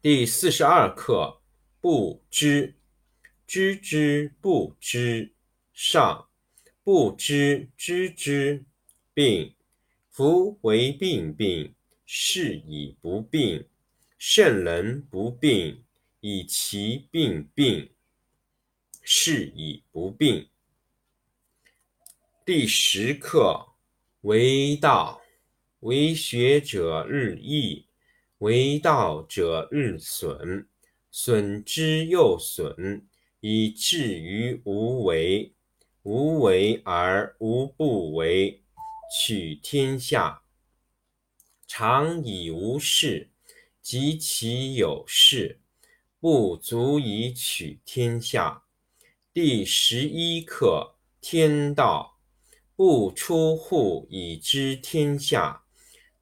第四十二课：不知，知之不知，上；不知知之，病。夫为病病。是以不病，圣人不病，以其病病。是以不病。第十课：为道，为学者日益，为道者日损，损之又损，以至于无为。无为而无不为，取天下常以无事，及其有事，不足以取天下。第十一课：天道不出户，以知天下；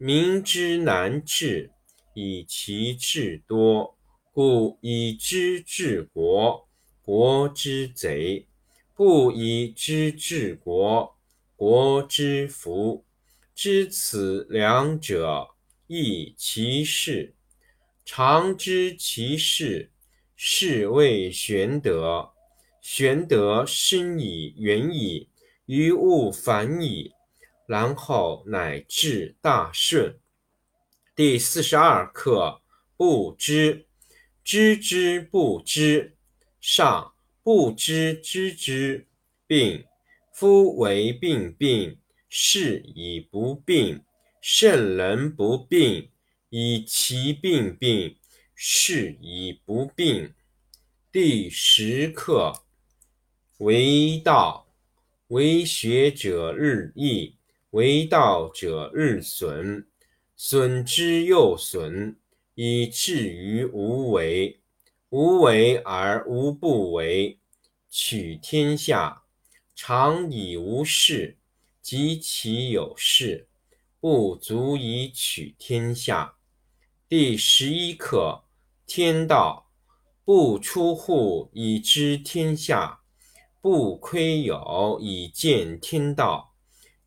民之难治，以其智多。故以知治国，国之贼；不以知治国，国之福。知此两者。亦其事，常知其事，是谓玄德。玄德深矣远矣，于物反矣，然后乃至大顺。第四十二课：不知，知之不知，上；不知知之，病。夫为病病，是以不病。圣人不病，以其病病，是以不病。第十课：为道，为学者日益，为道者日损，损之又损，以至于无为。无为而无不为，取天下常以无事，及其有事。不足以取天下。第十一课：天道不出户，以知天下；不窥有，以见天道。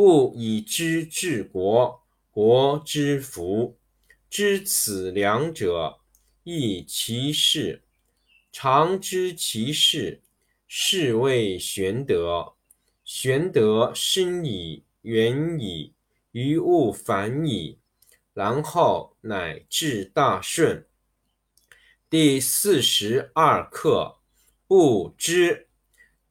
不以知治国，国之福。知此两者，亦其事。常知其事，是谓玄德。玄德深矣，远矣，于物反矣，然后乃至大顺。第四十二课：不知，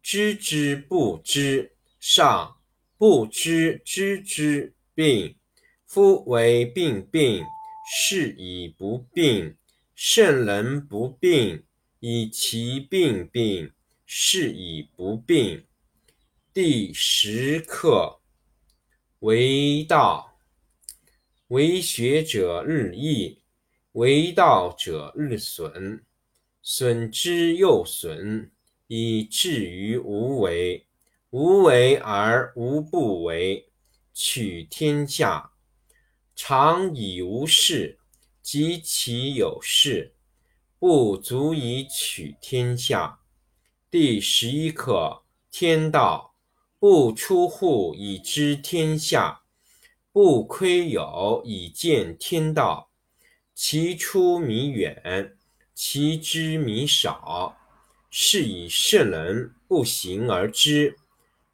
知之不知，上；不知知之病。夫为病病，是以不病。圣人不病，以其病病，是以不病。第十课：为道，为学者日益。为道者日损，损之又损，以至于无为。无为而无不为。取天下常以无事，及其有事，不足以取天下。第十一课：天道不出户以知天下，不窥牖以见天道。其出弥远，其知弥少。是以圣人不行而知，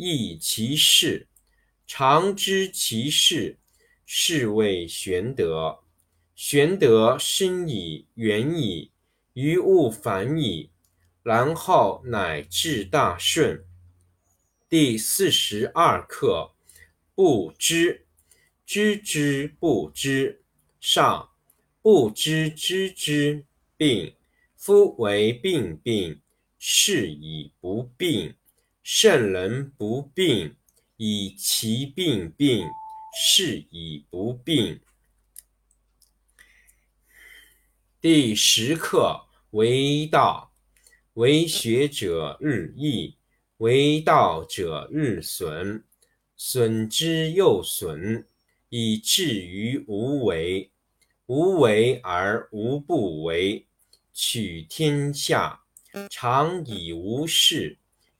亦其事。常知其事，是谓玄德。玄德深矣，远矣，于物反矣，然后乃至大顺。第四十二课：不知，知之不知，上。不知知之病，夫为病病，是以不病。圣人不病，以其病病，是以不病。第十课：为道，为学者日益，为道者日损，损之又损，以至于无为。无为而无不为。取天下常以无事，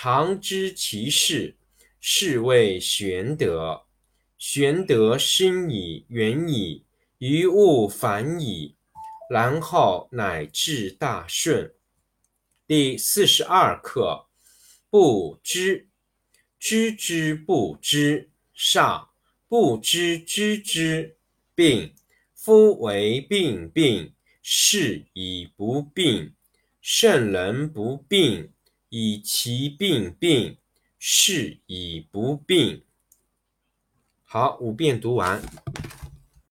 常知其事，是谓玄德。玄德深矣，远矣，于物反矣，然后乃至大顺。第四十二课：不知，知之不知，上；不知知之。病，夫为病病，是以不病。圣人不病，以其病病，是以不病。好，五遍读完。